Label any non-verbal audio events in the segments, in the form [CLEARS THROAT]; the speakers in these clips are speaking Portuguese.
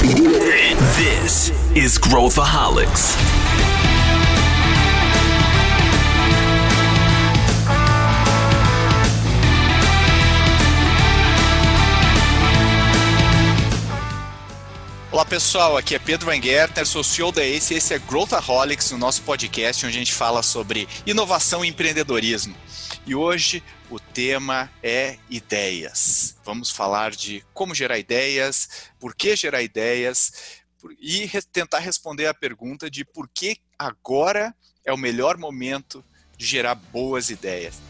This is Growthaholics. Olá pessoal, aqui é Pedro Van Gertner, sou CEO da ACE e esse é Growthaholics, o nosso podcast onde a gente fala sobre inovação e empreendedorismo. E hoje o tema é ideias. Vamos falar de como gerar ideias, por que gerar ideias e tentar responder a pergunta de por que agora é o melhor momento de gerar boas ideias.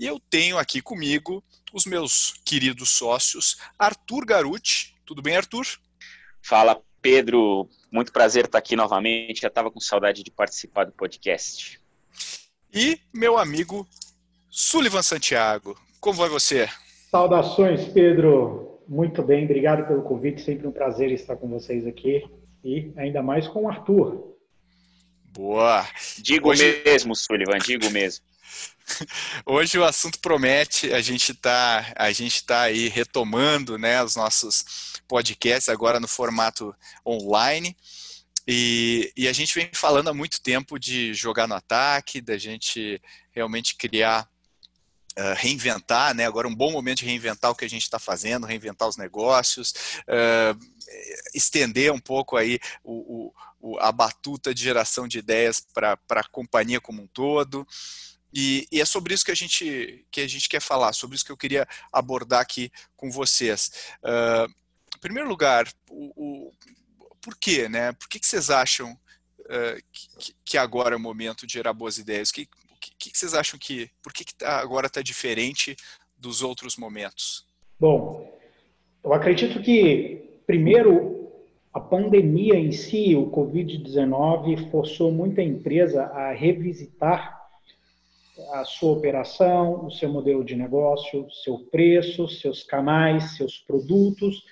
E eu tenho aqui comigo os meus queridos sócios, Arthur Garuti. Tudo bem, Arthur? Fala, Pedro. Muito prazer estar aqui novamente. Já estava com saudade de participar do podcast. E meu amigo Sullivan Santiago. Como vai você? Saudações, Pedro. Muito bem, obrigado pelo convite. Sempre um prazer estar com vocês aqui. E ainda mais com o Arthur. Boa. Digo Hoje... mesmo, Sullivan, digo mesmo. [LAUGHS] Hoje o assunto promete, a gente está a gente tá aí retomando né, os nossos podcasts agora no formato online. E, e, a gente vem falando há muito tempo de jogar no ataque, da gente realmente criar, uh, reinventar, né? Agora um bom momento de reinventar o que a gente está fazendo, reinventar os negócios, uh, estender um pouco aí o, o, a batuta de geração de ideias para a companhia como um todo. E, e, é sobre isso que a, gente, que a gente quer falar, sobre isso que eu queria abordar aqui com vocês. Uh, em primeiro lugar, o, o, por quê? Né? Por que, que vocês acham uh, que, que, agora é o momento de gerar boas ideias? O que, que, que vocês acham que. Por que, que tá, agora está diferente dos outros momentos? Bom, eu acredito que, primeiro, a pandemia em si, o Covid-19, forçou muita empresa a revisitar a sua operação, o seu modelo de negócio, seu preço, seus canais, seus produtos.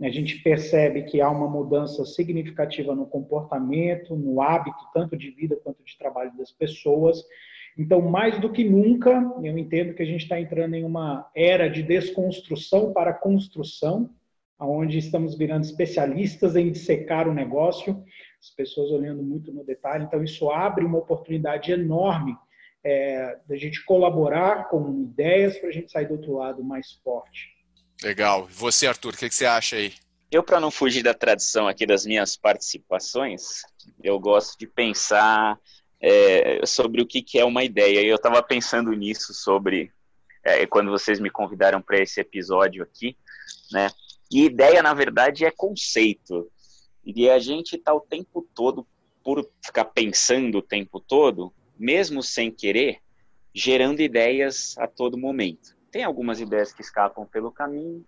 A gente percebe que há uma mudança significativa no comportamento, no hábito, tanto de vida quanto de trabalho das pessoas. Então, mais do que nunca, eu entendo que a gente está entrando em uma era de desconstrução para construção, onde estamos virando especialistas em dissecar o negócio, as pessoas olhando muito no detalhe. Então, isso abre uma oportunidade enorme é, da gente colaborar com ideias para a gente sair do outro lado mais forte. Legal. E você, Arthur, o que, que você acha aí? Eu, para não fugir da tradição aqui das minhas participações, eu gosto de pensar é, sobre o que, que é uma ideia. Eu estava pensando nisso sobre é, quando vocês me convidaram para esse episódio aqui, né? E ideia, na verdade, é conceito. E a gente está o tempo todo, por ficar pensando o tempo todo, mesmo sem querer, gerando ideias a todo momento. Tem algumas ideias que escapam pelo caminho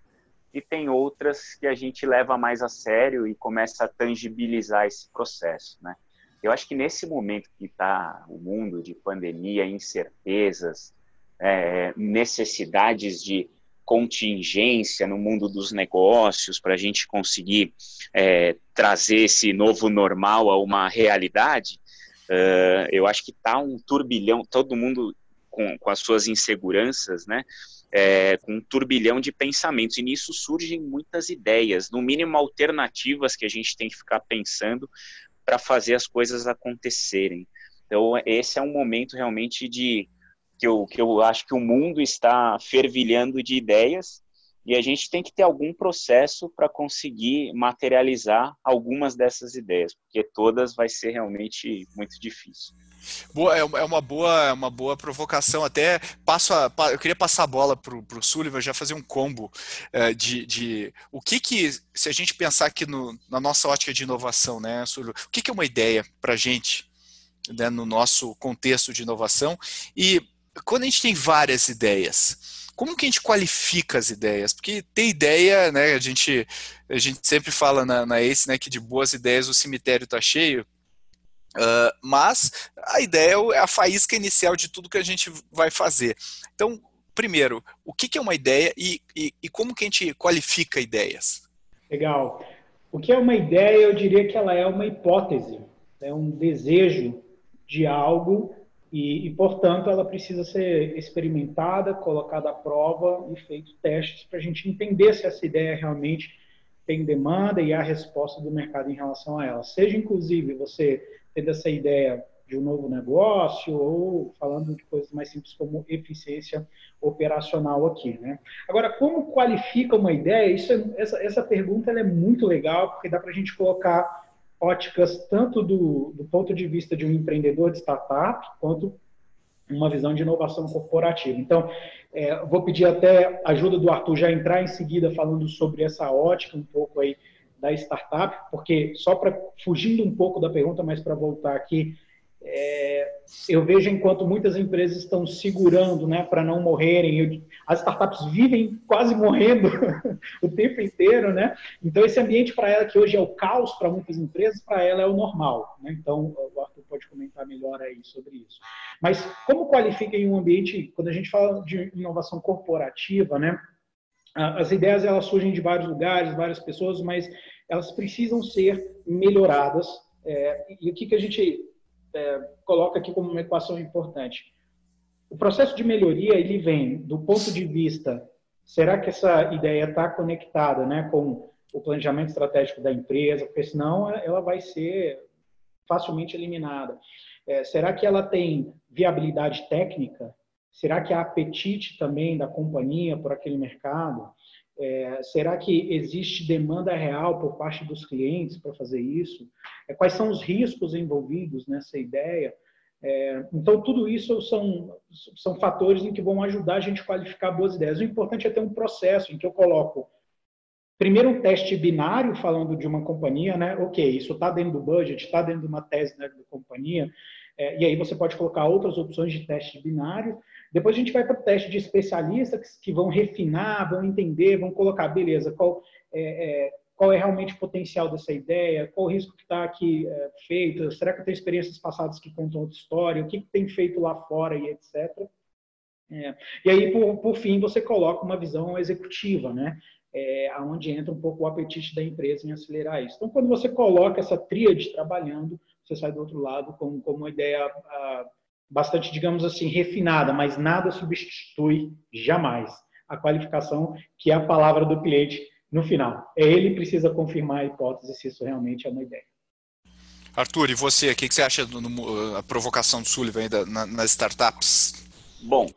e tem outras que a gente leva mais a sério e começa a tangibilizar esse processo, né? Eu acho que nesse momento que está o mundo de pandemia, incertezas, é, necessidades de contingência no mundo dos negócios para a gente conseguir é, trazer esse novo normal a uma realidade, Uh, eu acho que está um turbilhão, todo mundo com, com as suas inseguranças, né? É, com um turbilhão de pensamentos, e nisso surgem muitas ideias, no mínimo alternativas que a gente tem que ficar pensando para fazer as coisas acontecerem. Então, esse é um momento realmente de que eu, que eu acho que o mundo está fervilhando de ideias e a gente tem que ter algum processo para conseguir materializar algumas dessas ideias, porque todas vai ser realmente muito difícil. Boa, é, é uma boa, é uma boa provocação. Até passo a, eu queria passar a bola para o Sullivan já fazer um combo é, de, de, o que que se a gente pensar aqui no, na nossa ótica de inovação, né, Sullivan, o que, que é uma ideia para a gente, né, no nosso contexto de inovação e quando a gente tem várias ideias, como que a gente qualifica as ideias? Porque ter ideia, né, a gente, a gente sempre fala na, na ACE, né, que de boas ideias o cemitério está cheio, uh, mas a ideia é a faísca inicial de tudo que a gente vai fazer. Então, primeiro, o que, que é uma ideia e, e, e como que a gente qualifica ideias? Legal. O que é uma ideia, eu diria que ela é uma hipótese. é um desejo de algo e, e, portanto, ela precisa ser experimentada, colocada à prova e feito testes para a gente entender se essa ideia realmente tem demanda e há resposta do mercado em relação a ela. Seja, inclusive, você tendo essa ideia de um novo negócio ou falando de coisas mais simples como eficiência operacional aqui, né? Agora, como qualifica uma ideia? Isso é, essa, essa pergunta é muito legal porque dá para a gente colocar óticas tanto do, do ponto de vista de um empreendedor de startup, quanto uma visão de inovação corporativa. Então, é, vou pedir até ajuda do Arthur já entrar em seguida falando sobre essa ótica um pouco aí da startup, porque só para fugindo um pouco da pergunta, mas para voltar aqui, é, eu vejo enquanto muitas empresas estão segurando, né, para não morrerem. As startups vivem quase morrendo [LAUGHS] o tempo inteiro, né? Então esse ambiente para ela que hoje é o caos para muitas empresas, para ela é o normal, né? Então o Arthur pode comentar melhor aí sobre isso. Mas como qualifica em um ambiente quando a gente fala de inovação corporativa, né? As ideias elas surgem de vários lugares, várias pessoas, mas elas precisam ser melhoradas. É, e o que, que a gente é, coloca aqui como uma equação importante. O processo de melhoria ele vem do ponto de vista, será que essa ideia está conectada, né, com o planejamento estratégico da empresa? Porque senão ela vai ser facilmente eliminada. É, será que ela tem viabilidade técnica? Será que há apetite também da companhia por aquele mercado? É, será que existe demanda real por parte dos clientes para fazer isso? É, quais são os riscos envolvidos nessa ideia? É, então, tudo isso são, são fatores em que vão ajudar a gente a qualificar boas ideias. O importante é ter um processo em que eu coloco primeiro um teste binário falando de uma companhia, né? Ok, isso está dentro do budget, está dentro de uma tese né, da companhia. É, e aí você pode colocar outras opções de teste binário. Depois a gente vai para o teste de especialistas que, vão refinar, vão entender, vão colocar, beleza, qual é, é, qual é realmente o potencial dessa ideia, qual o risco que está aqui é, feito, será que eu tenho experiências passadas que contam outra história, o que, que tem feito lá fora e etc. É, e aí, por, por fim, você coloca uma visão executiva, né? É, onde entra um pouco o apetite da empresa em acelerar isso. Então, quando você coloca essa tríade trabalhando, você sai do outro lado com, com uma ideia bastante, digamos assim, refinada, mas nada substitui jamais a qualificação, que é a palavra do cliente no final. É ele precisa confirmar a hipótese se isso realmente é uma ideia. Arthur, e você, o que, você acha da provocação do Sullivan ainda nas startups? Bom,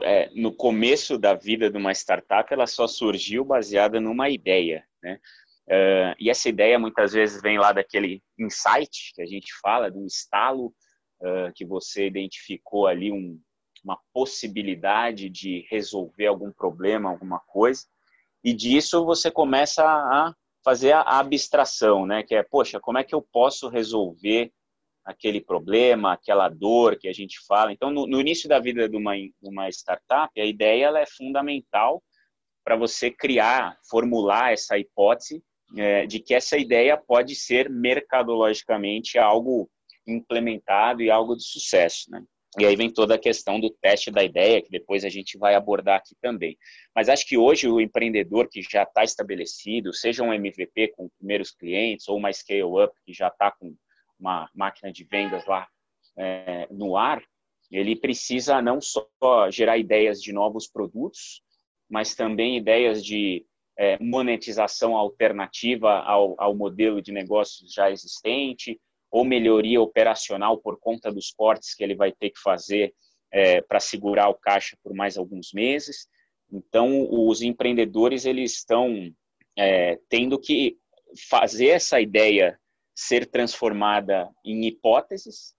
é, no começo da vida de uma startup, ela só surgiu baseada numa ideia, né? Uh, e essa ideia muitas vezes vem lá daquele insight que a gente fala, do estalo que você identificou ali um, uma possibilidade de resolver algum problema, alguma coisa, e disso você começa a fazer a abstração, né? Que é, poxa, como é que eu posso resolver aquele problema, aquela dor que a gente fala? Então, no, no início da vida de uma, uma startup, a ideia ela é fundamental para você criar, formular essa hipótese é, de que essa ideia pode ser mercadologicamente algo implementado e algo de sucesso, né? E aí vem toda a questão do teste da ideia, que depois a gente vai abordar aqui também. Mas acho que hoje o empreendedor que já está estabelecido, seja um MVP com primeiros clientes ou uma scale-up que já está com uma máquina de vendas lá é, no ar, ele precisa não só gerar ideias de novos produtos, mas também ideias de é, monetização alternativa ao, ao modelo de negócios já existente, ou melhoria operacional por conta dos cortes que ele vai ter que fazer é, para segurar o caixa por mais alguns meses. Então, os empreendedores eles estão é, tendo que fazer essa ideia ser transformada em hipóteses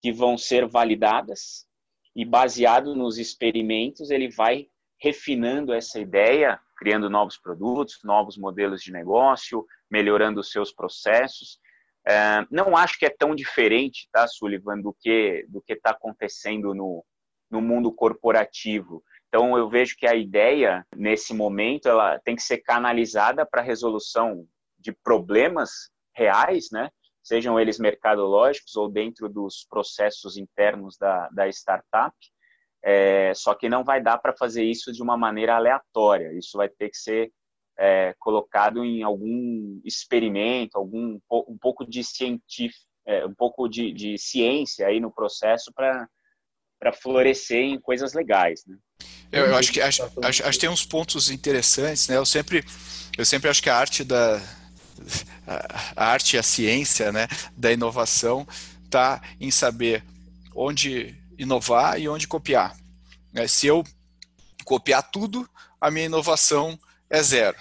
que vão ser validadas e baseado nos experimentos ele vai refinando essa ideia, criando novos produtos, novos modelos de negócio, melhorando os seus processos é, não acho que é tão diferente, tá, Sullivan, do que do que está acontecendo no, no mundo corporativo. Então, eu vejo que a ideia, nesse momento, ela tem que ser canalizada para a resolução de problemas reais, né? sejam eles mercadológicos ou dentro dos processos internos da, da startup. É, só que não vai dar para fazer isso de uma maneira aleatória. Isso vai ter que ser é, colocado em algum experimento, algum um pouco de científico, é, um pouco de, de ciência aí no processo para para florescer em coisas legais, né? Eu, eu acho que acho, acho, acho, que tem uns pontos interessantes, né? Eu sempre eu sempre acho que a arte da a arte e a ciência, né, da inovação está em saber onde inovar e onde copiar. Né? Se eu copiar tudo, a minha inovação é zero.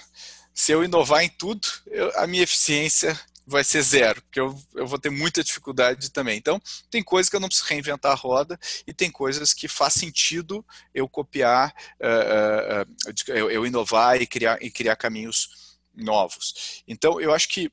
Se eu inovar em tudo, eu, a minha eficiência vai ser zero, porque eu, eu vou ter muita dificuldade também. Então, tem coisas que eu não preciso reinventar a roda e tem coisas que faz sentido eu copiar, uh, uh, eu, eu, inovar e criar, e criar caminhos novos. Então, eu acho que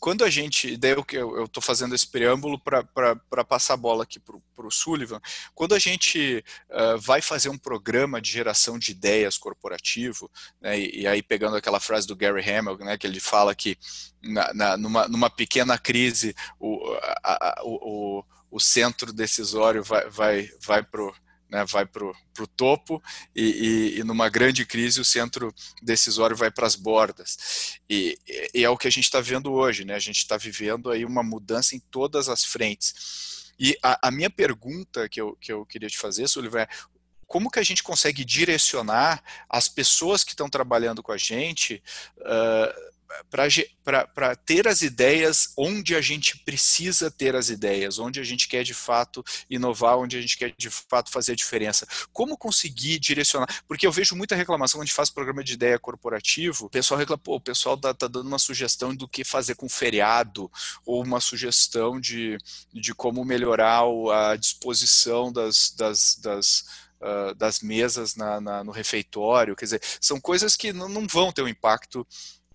quando a gente, daí eu estou fazendo esse preâmbulo para passar a bola aqui para o Sullivan, quando a gente uh, vai fazer um programa de geração de ideias corporativo, né, e, e, aí pegando aquela frase do Gary Hamel, né, que ele fala que na, na, numa, numa pequena crise o, a, a, o, o centro decisório vai, vai, vai para né, vai para o topo e, e, e, numa grande crise o centro decisório vai para as bordas. E, e, é o que a gente está vendo hoje, né? a gente está vivendo aí uma mudança em todas as frentes. E a, a, minha pergunta que eu, que eu queria te fazer, Sullivan, é como que a gente consegue direcionar as pessoas que estão trabalhando com a gente uh, para ter as ideias onde a gente precisa ter as ideias, onde a gente quer de fato inovar, onde a gente quer de fato fazer a diferença. Como conseguir direcionar? Porque eu vejo muita reclamação quando a gente faz programa de ideia corporativo, o pessoal reclama, pô, o pessoal está tá dando uma sugestão do que fazer com feriado, ou uma sugestão de, de como melhorar a disposição das, das, das Uh, das mesas na, na, no refeitório, quer dizer, são coisas que não, não vão ter um impacto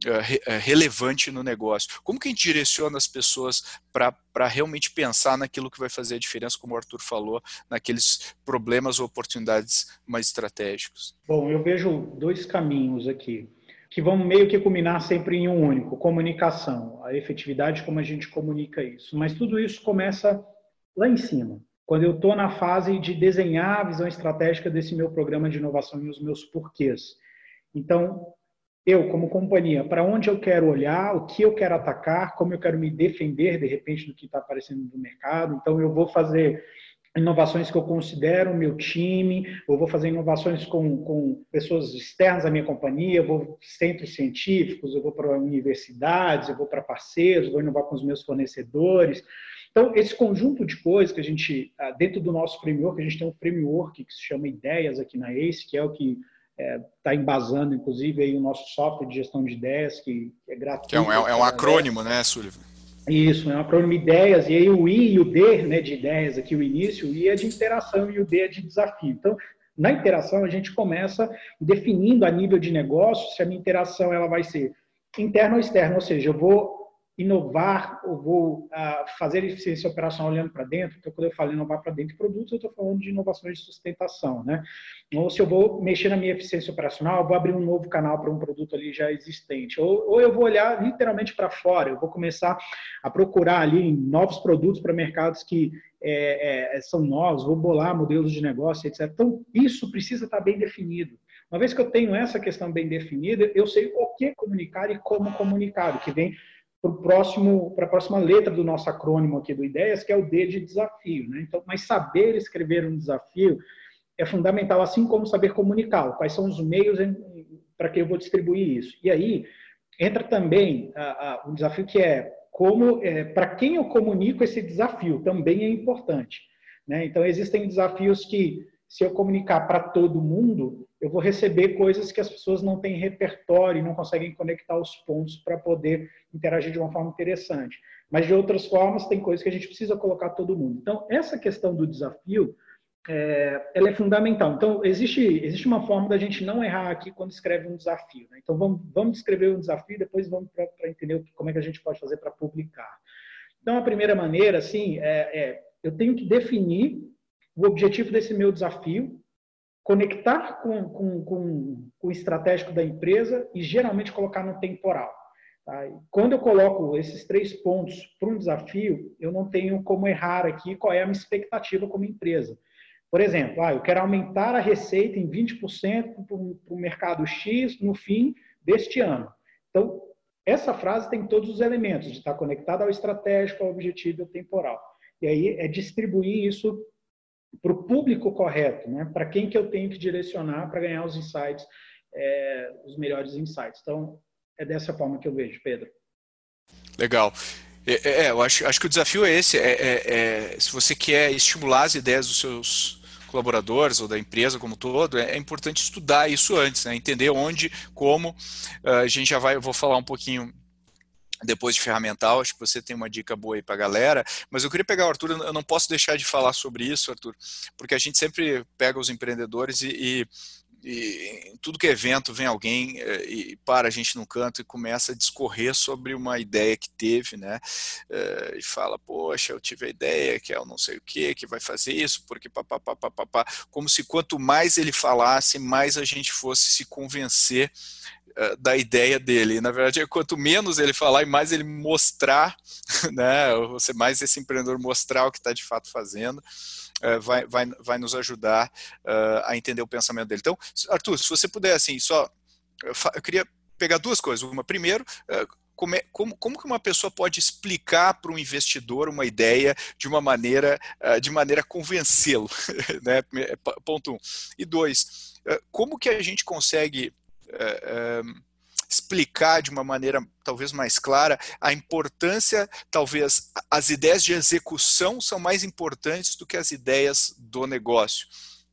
eh, eh, relevante no negócio. Como que a gente direciona as pessoas para realmente pensar naquilo que vai fazer a diferença, como o Arthur falou, naqueles problemas ou oportunidades mais estratégicos? Bom, eu vejo dois caminhos aqui que vão meio que culminar sempre em um único: comunicação, a efetividade como a gente comunica isso. Mas tudo isso começa lá em cima, quando eu estou na fase de desenhar a visão estratégica desse meu programa de inovação e os meus porquês. Então, eu, como companhia, para onde eu quero olhar, o que eu quero atacar, como eu quero me defender, de repente, do que está aparecendo no mercado. Então, eu vou fazer inovações que eu considero meu time, eu vou fazer inovações com, com pessoas externas à minha companhia, eu vou centros científicos, eu vou para universidades, eu vou para parceiros, vou inovar com os meus fornecedores. Então, esse conjunto de coisas que a gente, ah, dentro do nosso framework, a gente tem um framework que se chama Ideias aqui na ACE, que é o que está é, tá embasando, inclusive, aí o nosso software de gestão de ideias, que, que é gratuito. Que é um, é um acrônimo, né, Sullivan? Isso, é um acrônimo ideias, e aí o I e o D, né, de ideias aqui, o início, o I é de interação e o D é de desafio. Então, na interação, a gente começa definindo a nível de negócio se a minha interação ela vai ser interna ou externa, ou seja, eu vou inovar, ou vou uh, fazer eficiência operacional olhando para dentro. Então, quando eu falo inovar para dentro de produtos, eu estou falando de inovações de sustentação, né? Ou se eu vou mexer na minha eficiência operacional, eu vou abrir um novo canal para um produto ali já existente. Ou, ou eu vou olhar literalmente para fora, eu vou começar a procurar ali novos produtos para mercados que é, é, são novos, vou bolar modelos de negócio, etc. Então, isso precisa estar bem definido. Uma vez que eu tenho essa questão bem definida, eu sei o que comunicar e como comunicar, o que vem para a próxima letra do nosso acrônimo aqui do Ideias, que é o D de desafio. Né? Então, mas saber escrever um desafio é fundamental, assim como saber comunicar. Quais são os meios para que eu vou distribuir isso? E aí entra também a, um desafio que é como, é, para quem eu comunico esse desafio, também é importante. Né? Então, existem desafios que, se eu comunicar para todo mundo, eu vou receber coisas que as pessoas não têm repertório não conseguem conectar os pontos para poder interagir de uma forma interessante. Mas de outras formas, tem coisas que a gente precisa colocar todo mundo. Então, essa questão do desafio, é, ela é fundamental. Então, existe, existe uma forma da gente não errar aqui quando escreve um desafio. Né? Então, vamos, vamos escrever um desafio, depois vamos para entender como é que a gente pode fazer para publicar. Então, a primeira maneira, assim, é, é eu tenho que definir o objetivo desse meu desafio, conectar com, com, com, o estratégico da empresa e geralmente colocar no temporal. Tá? Quando eu coloco esses três pontos para um desafio, eu não tenho como errar aqui qual é a minha expectativa como empresa. Por exemplo, ah, eu quero aumentar a receita em 20% para o mercado X no fim deste ano. Então, essa frase tem todos os elementos de estar conectada ao estratégico, ao objetivo e ao temporal. E aí é distribuir isso para o público correto, né? para quem que eu tenho que direcionar para ganhar os insights, é, os melhores insights. Então, é dessa forma que eu vejo, Pedro. Legal. É, é, é eu acho, acho que o desafio é esse. É, é, é, se você quer estimular as ideias dos seus colaboradores ou da empresa como todo, é, importante estudar isso antes, né? entender onde, como. Ah, a gente já vai, eu vou falar um pouquinho depois de ferramental, acho que você tem uma dica boa aí para a galera, mas eu queria pegar o Arthur, eu não posso deixar de falar sobre isso, Arthur, porque a gente sempre pega os empreendedores e, e e tudo que é evento vem alguém eh, e para a gente no canto e começa a discorrer sobre uma ideia que teve, né? Eh, e fala, poxa, eu tive a ideia que é o não sei o que, que vai fazer isso, porque papapá, papapá, como se quanto mais ele falasse, mais a gente fosse se convencer da ideia dele. Na verdade, quanto menos ele falar e mais ele mostrar, [LAUGHS] né? Você mais esse empreendedor mostrar o que está de fato fazendo, uh, vai, vai, vai nos ajudar uh, a entender o pensamento dele. Então, Arthur, se você puder, assim, só. Eu, queria pegar duas coisas. Uma, primeiro, como, é, como, como, que uma pessoa pode explicar para um investidor uma ideia de uma maneira, de maneira convencê-lo, [LAUGHS] né? Ponto um. E dois, como que a gente consegue explicar de uma maneira talvez mais clara a importância, talvez as ideias de execução são mais importantes do que as ideias do negócio.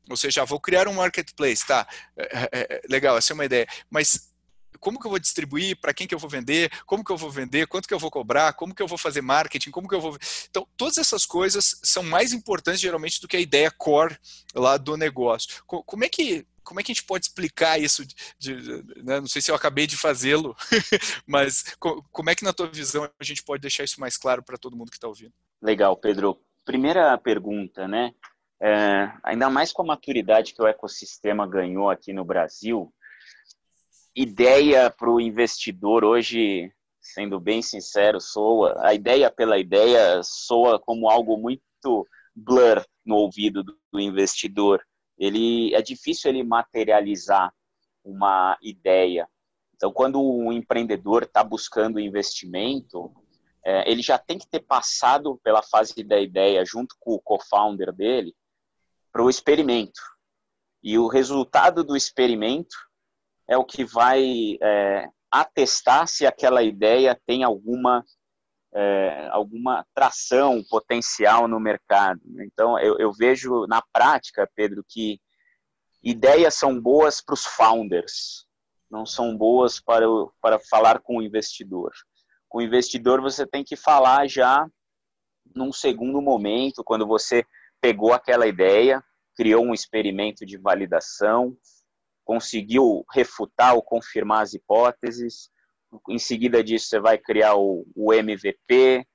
Ou seja, vou criar um marketplace, tá? É, é, é, legal, essa é uma ideia. Mas como que eu vou distribuir, para quem que eu vou vender, como que eu vou vender, quanto que eu vou cobrar, como que eu vou fazer marketing, como que eu vou. Então, todas essas coisas são mais importantes geralmente do que a ideia core lá do negócio. Como é que como é que a gente pode explicar isso? De, de, né? Não sei se eu acabei de fazê-lo, [LAUGHS] mas co como é que na tua visão a gente pode deixar isso mais claro para todo mundo que está ouvindo? Legal, Pedro. Primeira pergunta, né? É, ainda mais com a maturidade que o ecossistema ganhou aqui no Brasil, ideia para o investidor hoje, sendo bem sincero, soa a ideia pela ideia soa como algo muito blur no ouvido do, do investidor ele é difícil ele materializar uma ideia. Então, quando um empreendedor está buscando investimento, é, ele já tem que ter passado pela fase da ideia junto com o co-founder dele para o experimento. E o resultado do experimento é o que vai é, atestar se aquela ideia tem alguma é, alguma tração potencial no mercado. Então, eu, eu, vejo na prática, Pedro, que ideias são boas para os founders, não são boas para, o, para falar com o investidor. Com o investidor, você tem que falar já num segundo momento, quando você pegou aquela ideia, criou um experimento de validação, conseguiu refutar ou confirmar as hipóteses, em seguida disso, você vai criar o, o MVP,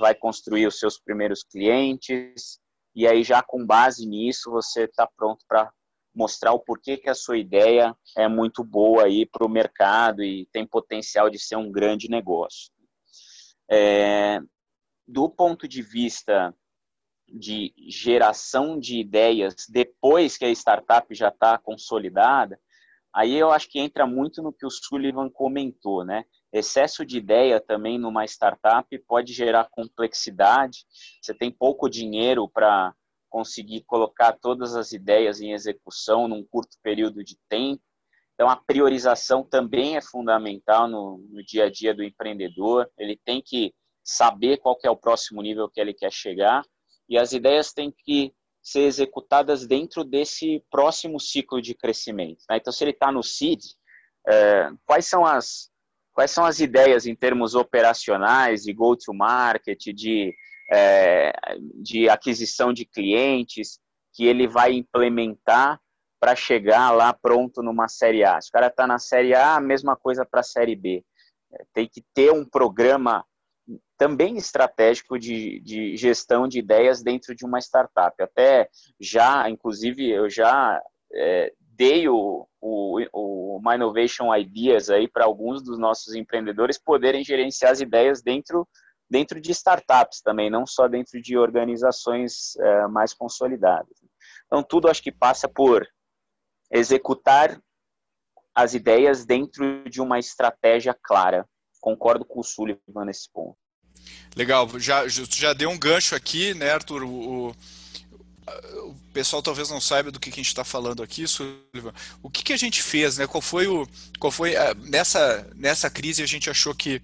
vai construir os seus primeiros clientes, e aí já com base nisso, você está pronto para mostrar o porquê que a sua ideia é muito boa aí para o mercado e tem potencial de ser um grande negócio. É, do ponto de vista de geração de ideias depois que a startup já está consolidada, Aí eu acho que entra muito no que o Sullivan comentou, né? Excesso de ideia também numa startup pode gerar complexidade. Você tem pouco dinheiro para conseguir colocar todas as ideias em execução num curto período de tempo. Então, a priorização também é fundamental no, no dia a dia do empreendedor. Ele tem que saber qual é o próximo nível que ele quer chegar e as ideias têm que ser executadas dentro desse próximo ciclo de crescimento. Né? Então, se ele está no seed, é, quais são as quais são as ideias em termos operacionais, de go-to-market, de, é, de aquisição de clientes que ele vai implementar para chegar lá pronto numa série A. Se o cara está na série A, a mesma coisa para a série B. É, tem que ter um programa também estratégico de, de gestão de ideias dentro de uma startup. Até já, inclusive, eu já é, dei o, o, o My Innovation Ideas aí para alguns dos nossos empreendedores poderem gerenciar as ideias dentro, dentro de startups também, não só dentro de organizações é, mais consolidadas. Então, tudo acho que passa por executar as ideias dentro de uma estratégia clara concordo com o Sullivan nesse ponto. Legal, já, já deu um gancho aqui, né, Arthur? O, o pessoal talvez não saiba do que, que a gente está falando aqui, Sullivan. O que, que a gente fez, né? Qual foi o. Qual foi a, nessa, nessa crise a gente achou que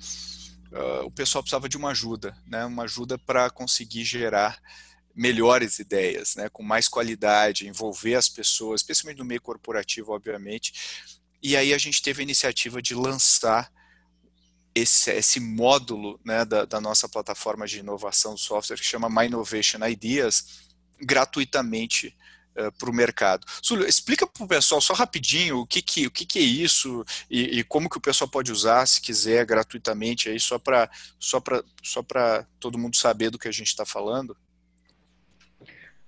uh, o pessoal precisava de uma ajuda, né? Uma ajuda para conseguir gerar melhores ideias, né? Com mais qualidade, envolver as pessoas, especialmente no meio corporativo, obviamente. E aí a gente teve a iniciativa de lançar esse, esse módulo né, da, da, nossa plataforma de inovação do software que chama My Innovation Ideas gratuitamente uh, para o mercado. Súlio, explica para o pessoal só rapidinho o que, que, o que, que é isso e, e, como que o pessoal pode usar se quiser gratuitamente aí só para só só todo mundo saber do que a gente está falando.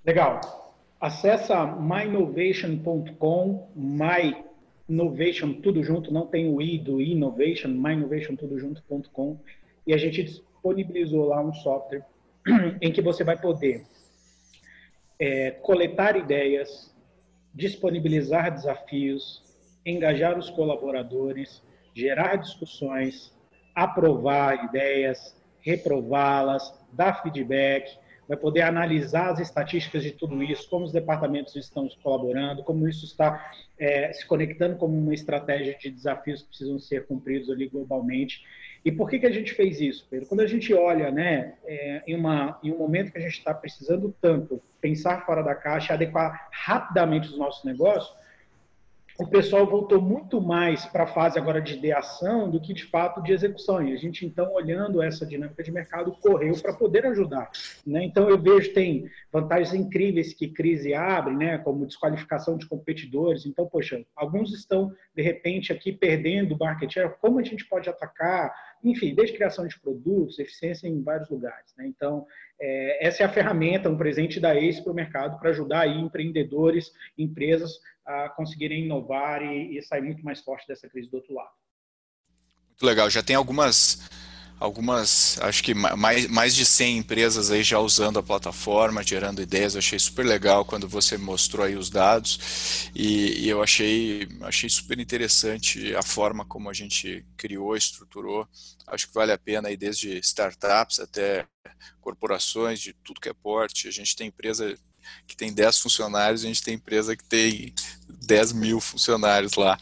Legal. Acessa myinnovation.com, my Innovation, tudo junto, não tem o i do Innovation, myinnovation, tudo junto.com, e a gente disponibilizou lá um software [CLEARS THROAT] em que você vai poder é, coletar ideias, disponibilizar desafios, engajar os colaboradores, gerar discussões, aprovar ideias, reprová-las, dar feedback, vai poder analisar as estatísticas de tudo isso, como os departamentos estão colaborando, como isso está é, se conectando como uma estratégia de desafios que precisam ser cumpridos ali globalmente. E por que, que a gente fez isso, Pedro? Quando a gente olha né, é, em, uma, em um momento que a gente está precisando tanto pensar fora da caixa, adequar rapidamente os nossos negócios, o pessoal voltou muito mais para a fase agora de ideação do que de fato de execução. E a gente, então, olhando essa dinâmica de mercado, correu para poder ajudar. Né? Então, eu vejo tem vantagens incríveis que crise abre, né? como desqualificação de competidores. Então, poxa, alguns estão, de repente, aqui perdendo o market share. Como a gente pode atacar? Enfim, desde criação de produtos, eficiência em vários lugares. Né? Então, é, essa é a ferramenta, um presente da ACE para o mercado para ajudar aí empreendedores, empresas a conseguirem inovar e, e sair muito mais forte dessa crise do outro lado. Muito legal. Já tem algumas algumas, acho que mais, mais de 100 empresas aí já usando a plataforma, gerando ideias. Eu achei super legal quando você mostrou aí os dados e, e, eu achei, achei super interessante a forma como a gente criou, estruturou. Acho que vale a pena aí desde startups até corporações de tudo que é porte. A gente tem empresa que tem 10 funcionários, a gente tem empresa que tem 10 mil funcionários lá.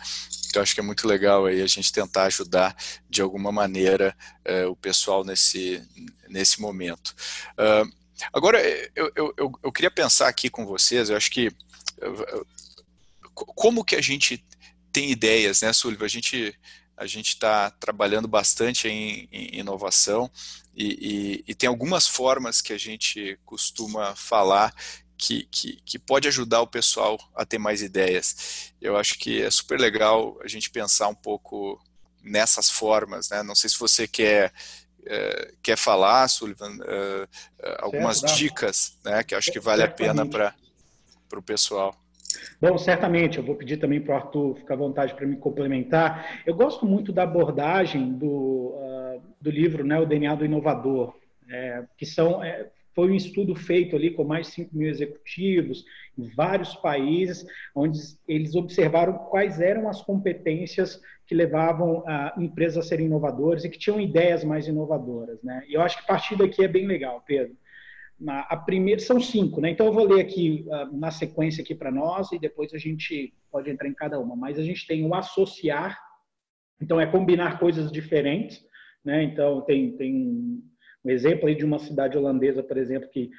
Então, acho que é muito legal aí a gente tentar ajudar de alguma maneira uh, o pessoal nesse, nesse momento. Uh, agora, eu, eu, eu, eu, queria pensar aqui com vocês, eu acho que uh, como que a gente tem ideias, né, Sullivan? A gente a gente está trabalhando bastante em, em inovação e, e, e, tem algumas formas que a gente costuma falar que, que, que, pode ajudar o pessoal a ter mais ideias. Eu acho que é super legal a gente pensar um pouco nessas formas, né? Não sei se você quer é, quer falar, Sullivan, é, algumas certo, dicas, né? Que acho que vale a pena para o pessoal. Bom, certamente, eu vou pedir também para o Arthur ficar à vontade para me complementar. Eu gosto muito da abordagem do, uh, do livro, né, O DNA do Inovador, é, que são, é, foi um estudo feito ali com mais de 5 mil executivos em vários países, onde eles observaram quais eram as competências que levavam a empresas a serem inovadoras e que tinham ideias mais inovadoras. Né? E eu acho que a partir daqui é bem legal, Pedro. A primeira, são cinco, né? Então eu vou ler aqui uh, na sequência aqui para nós e depois a gente pode entrar em cada uma. Mas a gente tem o associar, então é combinar coisas diferentes, né? Então tem, tem um exemplo aí de uma cidade holandesa, por exemplo, que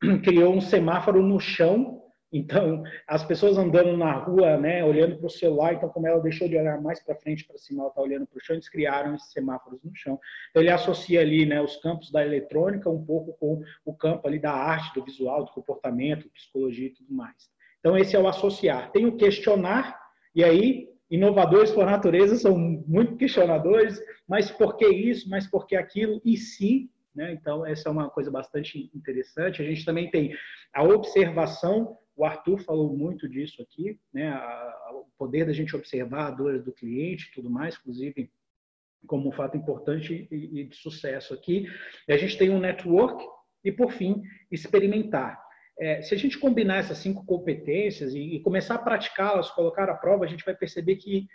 [CLEARS THROAT] criou um semáforo no chão. Então, as pessoas andando na rua, né, olhando para o celular, então, como ela deixou de olhar mais para frente, para cima, ela está olhando para o chão, eles criaram esses semáforos no chão. Então, ele associa ali né, os campos da eletrônica um pouco com o campo ali da arte, do visual, do comportamento, psicologia e tudo mais. Então, esse é o associar. Tem o questionar, e aí, inovadores por natureza são muito questionadores, mas por que isso, mas por que aquilo, e se né? Então, essa é uma coisa bastante interessante. A gente também tem a observação, o Arthur falou muito disso aqui, né? o poder da gente observar a dor do cliente tudo mais, inclusive como um fato importante e, de sucesso aqui. E a gente tem um network e, por fim, experimentar. É, se a gente combinar essas cinco competências e, e começar a praticá-las, colocar à prova, a gente vai perceber que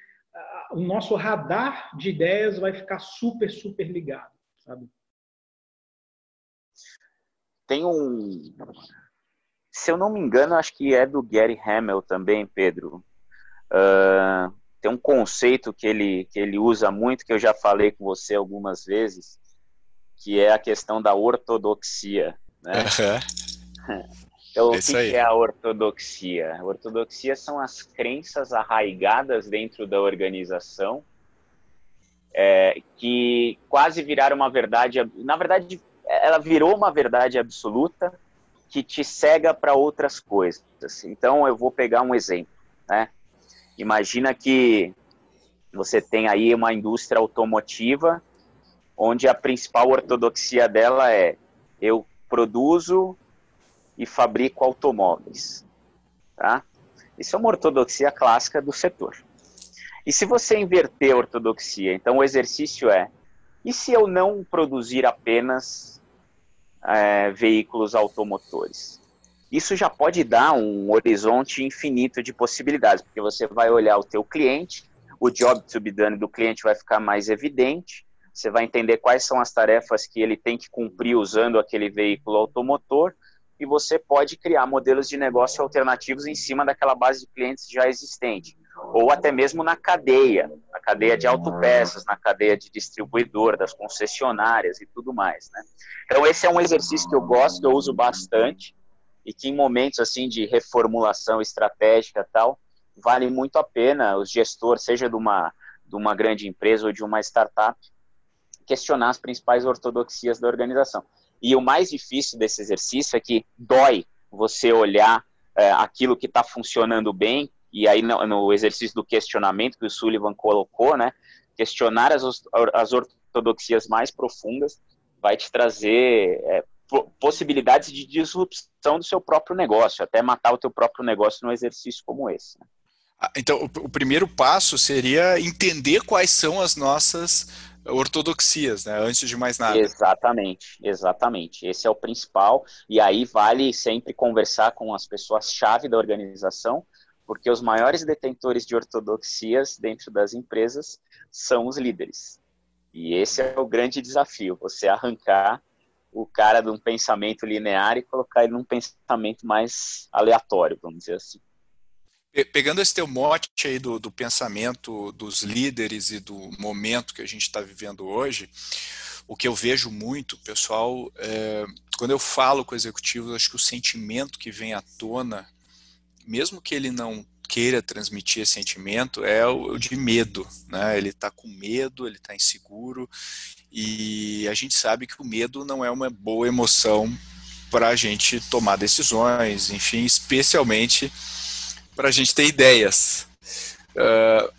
o nosso radar de ideias vai ficar super, super ligado, sabe? Tem um. Se eu não me engano, acho que é do Gary Hamel também, Pedro. Uh, tem um conceito que ele, que ele usa muito, que eu já falei com você algumas vezes, que é a questão da ortodoxia. Né? [LAUGHS] Então, o que, que, é a ortodoxia? A ortodoxia são as crenças arraigadas dentro da organização é, que quase viraram uma verdade. Na verdade, ela virou uma verdade absoluta que te cega para outras coisas. Então, eu vou pegar um exemplo. Né? Imagina que você tem aí uma indústria automotiva onde a principal ortodoxia dela é eu produzo e fabrico automóveis. Tá? Isso é uma ortodoxia clássica do setor. E se você inverter a ortodoxia, então o exercício é: e se eu não produzir apenas é, veículos automotores? Isso já pode dar um horizonte infinito de possibilidades, porque você vai olhar o teu cliente, o job to be done do cliente vai ficar mais evidente, você vai entender quais são as tarefas que ele tem que cumprir usando aquele veículo automotor, e você pode criar modelos de negócio alternativos em cima daquela base de clientes já existente, ou até mesmo na cadeia, cadeia de autopeças, na cadeia de distribuidor, das concessionárias e tudo mais, né? Então esse é um exercício que eu gosto, que eu uso bastante e que em momentos assim de reformulação estratégica tal, vale muito a pena os gestores, seja de uma de uma grande empresa ou de uma startup, questionar as principais ortodoxias da organização. E o mais difícil desse exercício é que dói você olhar é, aquilo que está funcionando bem, e aí no, no, exercício do questionamento que o Sullivan colocou, né, questionar as, as ortodoxias mais profundas vai te trazer é, possibilidades de disrupção do seu próprio negócio, até matar o teu próprio negócio num exercício como esse. Né? Ah, então, o, o primeiro passo seria entender quais são as nossas ortodoxias, né? Antes de mais nada. Exatamente, exatamente. Esse é o principal. E aí vale sempre conversar com as pessoas-chave da organização, porque os maiores detentores de ortodoxias dentro das empresas são os líderes. E esse é o grande desafio: você arrancar o cara de um pensamento linear e colocar ele num pensamento mais aleatório, vamos dizer assim. Pegando esse teu mote aí do, do pensamento dos líderes e do momento que a gente está vivendo hoje, o que eu vejo muito, pessoal, é, quando eu falo com executivos, acho que o sentimento que vem à tona, mesmo que ele não queira transmitir esse sentimento, é o de medo, né? Ele está com medo, ele está inseguro, e a gente sabe que o medo não é uma boa emoção para a gente tomar decisões, enfim, especialmente para a gente ter ideias. Uh,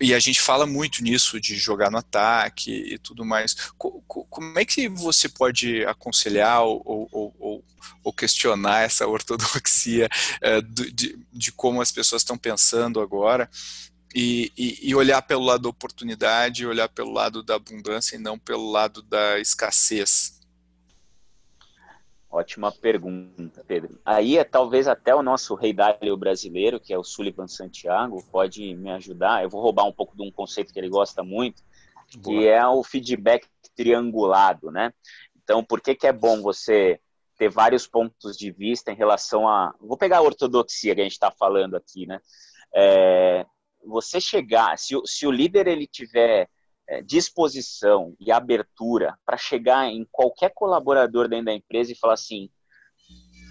e a gente fala muito nisso de jogar no ataque e tudo mais. Como é que você pode aconselhar ou, ou, ou, ou questionar essa [LAUGHS] ortodoxia uh, de, de, como as pessoas estão pensando agora e, e, e, olhar pelo lado da oportunidade, olhar pelo lado da abundância e não pelo lado da escassez? Ótima pergunta, Pedro. Aí é talvez até o nosso rei Dálio brasileiro, que é o Sullivan Santiago, pode me ajudar. Eu vou roubar um pouco de um conceito que ele gosta muito, Boa. que é o feedback triangulado, né? Então, por que, que é bom você ter vários pontos de vista em relação a. Vou pegar a ortodoxia que a gente está falando aqui, né? É, você chegar, se, se o líder ele tiver é, disposição e abertura para chegar em qualquer colaborador dentro da empresa e falar assim: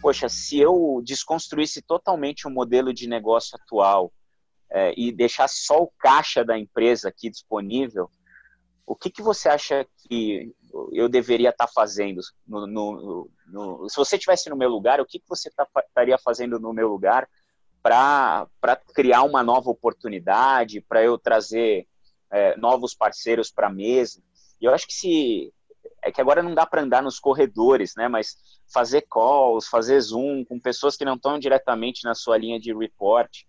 poxa, se eu desconstruísse totalmente o modelo de negócio atual é, e deixar só o caixa da empresa aqui disponível, o que, que você acha que eu deveria estar tá fazendo? No, no, no, se você estivesse no meu lugar, o que, que você tá, estaria fazendo no meu lugar para criar uma nova oportunidade, para eu trazer é, novos parceiros para a mesa. E eu acho que se é que agora não dá para andar nos corredores, né? Mas fazer calls, fazer zoom com pessoas que não estão diretamente na sua linha de report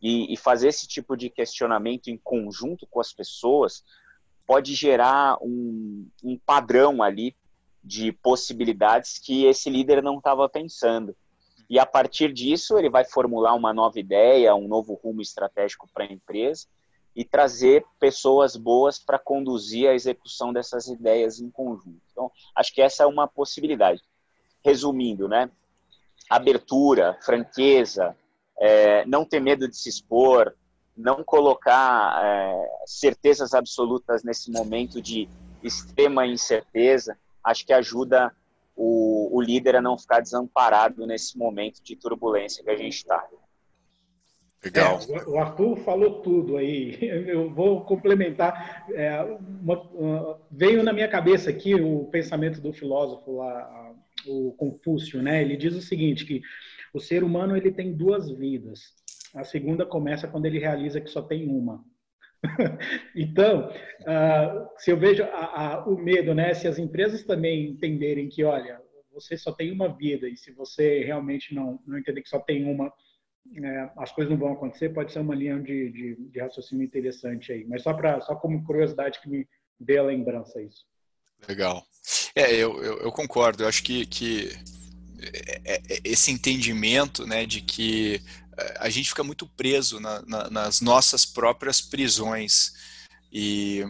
e, e, fazer esse tipo de questionamento em conjunto com as pessoas pode gerar um, um padrão ali de possibilidades que esse líder não estava pensando. E a partir disso ele vai formular uma nova ideia, um novo rumo estratégico para a empresa e trazer pessoas boas para conduzir a execução dessas ideias em conjunto. Então, acho que essa é uma possibilidade. Resumindo, né? Abertura, franqueza, é, não ter medo de se expor, não colocar é, certezas absolutas nesse momento de extrema incerteza, acho que ajuda o, o líder a não ficar desamparado nesse momento de turbulência que a gente está. Legal. É, o Arthur falou tudo aí. [LAUGHS] Eu vou complementar. É, uma, uma, veio na minha cabeça aqui o pensamento do filósofo lá, o Confúcio, né? Ele diz o seguinte que o ser humano ele tem duas vidas. A segunda começa quando ele realiza que só tem uma. [LAUGHS] então, uh, se eu vejo a, a, o medo, né? Se as empresas também entenderem que, olha, você só tem uma vida e se você realmente não, não entender que só tem uma, é, as coisas não vão acontecer, pode ser uma linha de, de, de raciocínio interessante aí. Mas só para só como curiosidade que me dê a lembrança isso. Legal. É, eu, eu, eu concordo. Eu acho que, que é, é, é, esse entendimento né, de que a gente fica muito preso na, na, nas nossas próprias prisões e,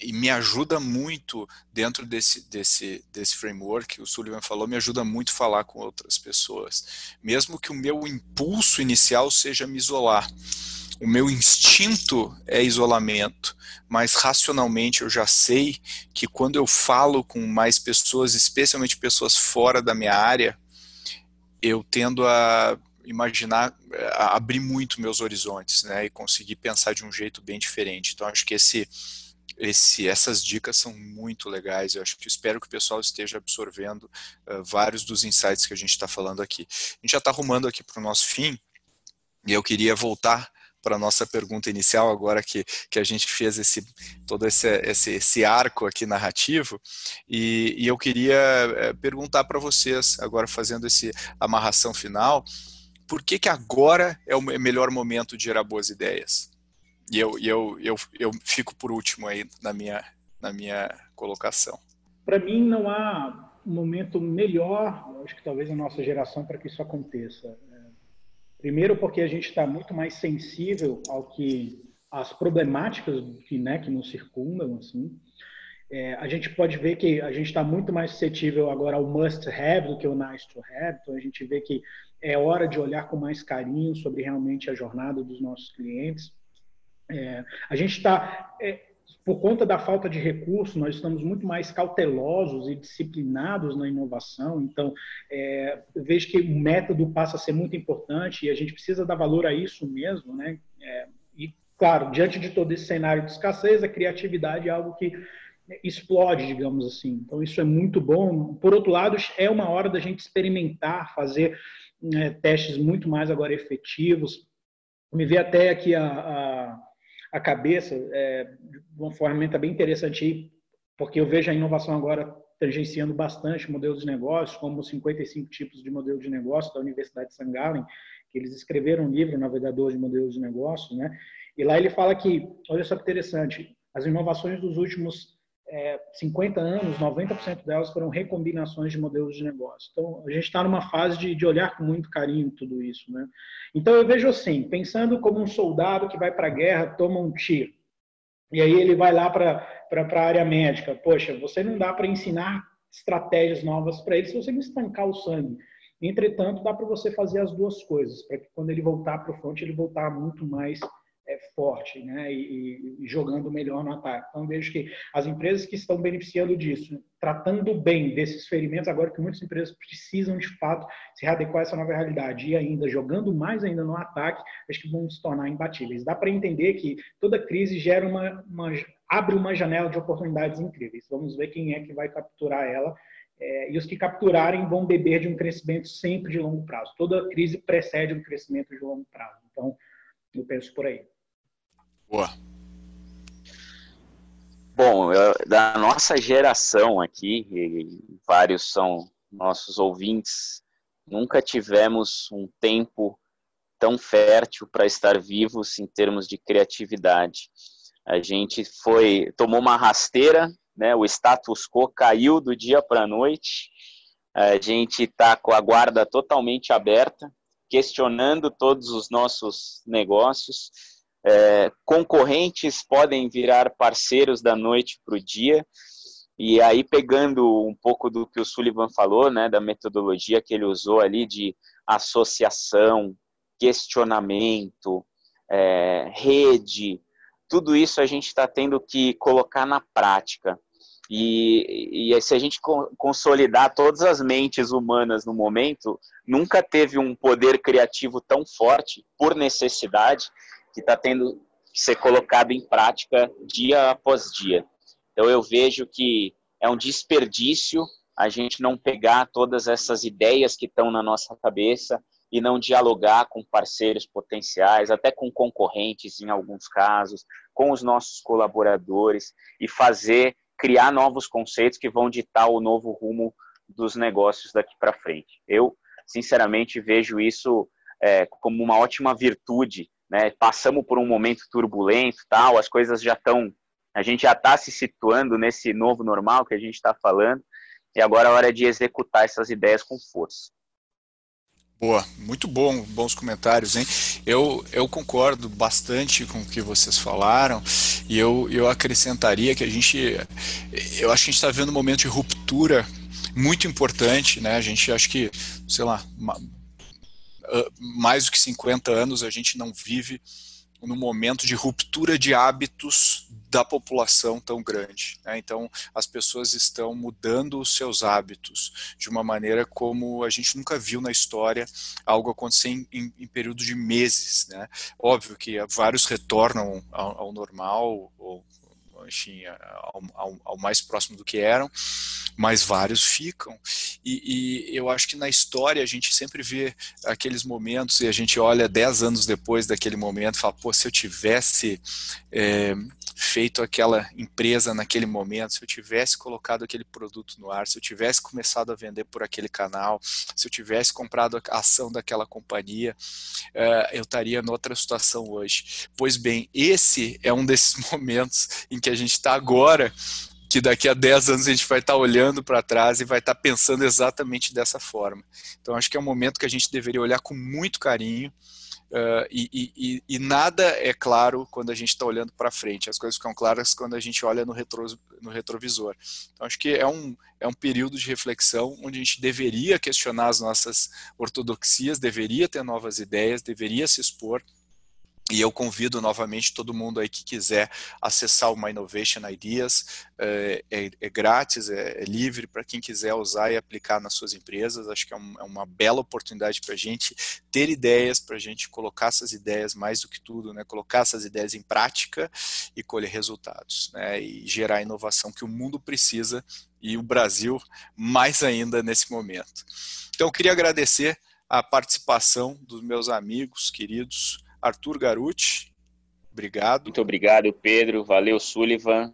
e, me ajuda muito dentro desse, desse, desse framework, o Sullivan falou, me ajuda muito falar com outras pessoas, mesmo que o meu impulso inicial seja me isolar. O meu instinto é isolamento, mas racionalmente eu já sei que quando eu falo com mais pessoas, especialmente pessoas fora da minha área, eu tendo a imaginar, a abrir muito meus horizontes, né, e conseguir pensar de um jeito bem diferente. Então acho que esse esse, essas dicas são muito legais. Eu acho que espero que o pessoal esteja absorvendo uh, vários dos insights que a gente está falando aqui. A gente já está arrumando aqui para o nosso fim e eu queria voltar para a nossa pergunta inicial, agora que, que a gente fez esse, todo esse, esse, esse arco aqui narrativo, e, e eu queria eh, perguntar para vocês, agora fazendo esse amarração final, por que, que agora é o melhor momento de gerar boas ideias? E eu, eu, eu, eu fico por último aí na minha, na minha colocação. Para mim, não há momento melhor, acho que talvez a nossa geração, para que isso aconteça. Primeiro, porque a gente está muito mais sensível ao que as problemáticas que, né, que nos circundam, assim. É, a gente pode ver que a gente está muito mais suscetível agora ao must have do que ao nice to have. Então a gente vê que é hora de olhar com mais carinho sobre realmente a jornada dos nossos clientes. É, a gente está é, por conta da falta de recursos, nós estamos muito mais cautelosos e disciplinados na inovação. Então, é, vejo que o método passa a ser muito importante e a gente precisa dar valor a isso mesmo, né? É, e, claro, diante de todo esse cenário de escassez, a criatividade é algo que explode, digamos assim. Então, isso é muito bom. Por outro lado, é uma hora da gente experimentar, fazer né, testes muito mais agora efetivos. Me vê até aqui a, a a cabeça é, de uma ferramenta bem interessante porque eu vejo a inovação agora tangenciando bastante modelos de negócio, como os 55 tipos de modelo de negócio da Universidade de St. Gallen, que eles escreveram um livro, Navegador de Modelos de Negócio, né? E lá ele fala que, olha só que interessante, as inovações dos últimos é, 50 anos, 90% delas foram recombinações de modelos de negócio. Então, a gente está numa fase de, de, olhar com muito carinho tudo isso. Né? Então, eu vejo assim, pensando como um soldado que vai para a guerra, toma um tiro, e aí ele vai lá para a área médica. Poxa, você não dá para ensinar estratégias novas para ele se você não estancar o sangue. Entretanto, dá para você fazer as duas coisas, para que quando ele voltar para o front, ele voltar muito mais é, forte né, e, e, jogando melhor no ataque. Então, vejo que as empresas que estão beneficiando disso, tratando bem desses ferimentos, agora que muitas empresas precisam de fato se readequar a essa nova realidade e ainda jogando mais ainda no ataque, acho que vão se tornar imbatíveis. Dá para entender que toda crise gera uma, uma, abre uma janela de oportunidades incríveis. Vamos ver quem é que vai capturar ela. É, e os que capturarem vão beber de um crescimento sempre de longo prazo. Toda crise precede um crescimento de longo prazo. Então, eu penso por aí. Boa. Bom, eu, da nossa geração aqui, vários são nossos ouvintes, nunca tivemos um tempo tão fértil para estar vivos em termos de criatividade. A gente foi tomou uma rasteira, né? O status quo caiu do dia para a noite. A gente está com a guarda totalmente aberta, questionando todos os nossos negócios é, concorrentes podem virar parceiros da noite para o dia. E aí, pegando um pouco do que o Sullivan falou, né, da metodologia que ele usou ali de associação, questionamento, é, rede, tudo isso a gente está tendo que colocar na prática. E, e se a gente consolidar todas as mentes humanas no momento, nunca teve um poder criativo tão forte, por necessidade, que está tendo que ser colocado em prática dia após dia. Então eu vejo que é um desperdício a gente não pegar todas essas ideias que estão na nossa cabeça e não dialogar com parceiros potenciais, até com concorrentes em alguns casos, com os nossos colaboradores e fazer, criar novos conceitos que vão ditar o novo rumo dos negócios daqui para frente. Eu, sinceramente, vejo isso é, como uma ótima virtude. Né? Passamos por um momento turbulento, tal, as coisas já estão, a gente já está se situando nesse novo normal que a gente está falando, e agora é hora de executar essas ideias com força. Boa, muito bom, bons comentários, hein? Eu, eu concordo bastante com o que vocês falaram e eu, eu acrescentaria que a gente, eu acho que a gente está vendo um momento de ruptura muito importante, né? A gente acho que, sei lá, mais do que 50 anos a gente não vive num momento de ruptura de hábitos da população tão grande. Né? Então, as pessoas estão mudando os seus hábitos de uma maneira como a gente nunca viu na história algo acontecer em, em, em período de meses. Né? Óbvio que vários retornam ao, ao normal, ou enfim, ao, ao, ao, mais próximo do que eram, mas vários ficam. E, e, eu acho que na história a gente sempre vê aqueles momentos e a gente olha dez anos depois daquele momento e fala, pô, se eu tivesse é, feito aquela empresa naquele momento, se eu tivesse colocado aquele produto no ar, se eu tivesse começado a vender por aquele canal, se eu tivesse comprado a ação daquela companhia, uh, eu estaria em outra situação hoje. Pois bem, esse é um desses [LAUGHS] momentos em que a gente está agora que daqui a 10 anos a gente vai estar tá olhando para trás e vai estar tá pensando exatamente dessa forma. Então, acho que é um momento que a gente deveria olhar com muito carinho, Uh, e, e, e, nada é claro quando a gente está olhando para frente. As coisas ficam claras quando a gente olha no, retro, no retrovisor. Então, acho que é um, é um período de reflexão onde a gente deveria questionar as nossas ortodoxias, deveria ter novas ideias, deveria se expor e eu convido novamente todo mundo aí que quiser acessar o My Innovation Ideas, é, é, é grátis, é, é livre para quem quiser usar e aplicar nas suas empresas. Acho que é, um, é uma bela oportunidade para a gente ter ideias, para a gente colocar essas ideias, mais do que tudo, né, colocar essas ideias em prática e colher resultados, né, e gerar a inovação que o mundo precisa e o Brasil mais ainda nesse momento. Então, eu queria agradecer a participação dos meus amigos queridos, Arthur Garuti, obrigado. Muito obrigado, Pedro. Valeu, Sullivan.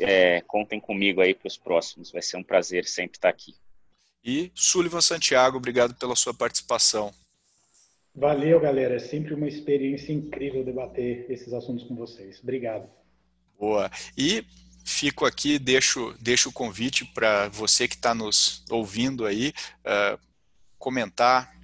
É, contem comigo aí para os próximos. Vai ser um prazer sempre estar aqui. E Sullivan Santiago, obrigado pela sua participação. Valeu, galera. É sempre uma experiência incrível debater esses assuntos com vocês. Obrigado. Boa. E fico aqui, deixo, deixo o convite para você que está nos ouvindo aí, uh, comentar,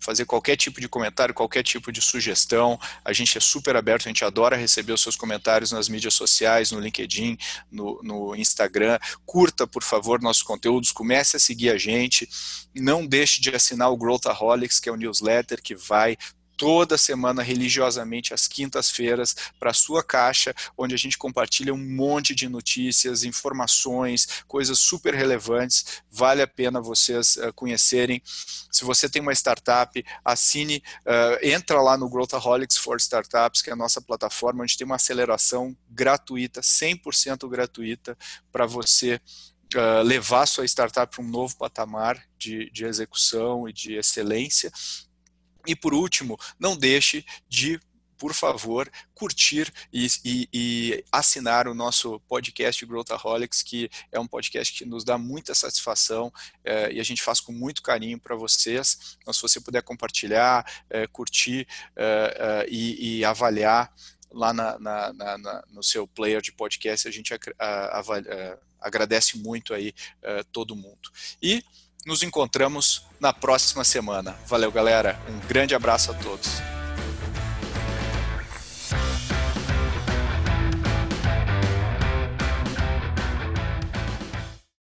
fazer qualquer tipo de comentário, qualquer tipo de sugestão. A gente é super aberto, a gente adora receber os seus comentários nas mídias sociais, no LinkedIn, no, no Instagram. Curta, por favor, nossos conteúdos, comece a seguir a gente. Não deixe de assinar o Growthaholics, que é o newsletter que vai toda semana religiosamente às quintas-feiras para a sua caixa, onde a gente compartilha um monte de notícias, informações, coisas super relevantes. Vale a pena vocês uh, conhecerem. Se você tem uma startup, assine, uh, entra lá no Growthaholics for Startups, que é a nossa plataforma, onde tem uma aceleração gratuita, 100% gratuita, para você Uh, levar sua startup para um novo patamar de, de execução e de excelência. E por último, não deixe de por favor, curtir e, e, e, assinar o nosso podcast Growthaholics, que é um podcast que nos dá muita satisfação é, e a gente faz com muito carinho para vocês. Então, se você puder compartilhar, é, curtir é, e, e, avaliar lá na, na, na, no seu player de podcast, a gente agradece muito aí todo mundo. E nos encontramos na próxima semana. Valeu, galera. Um grande abraço a todos.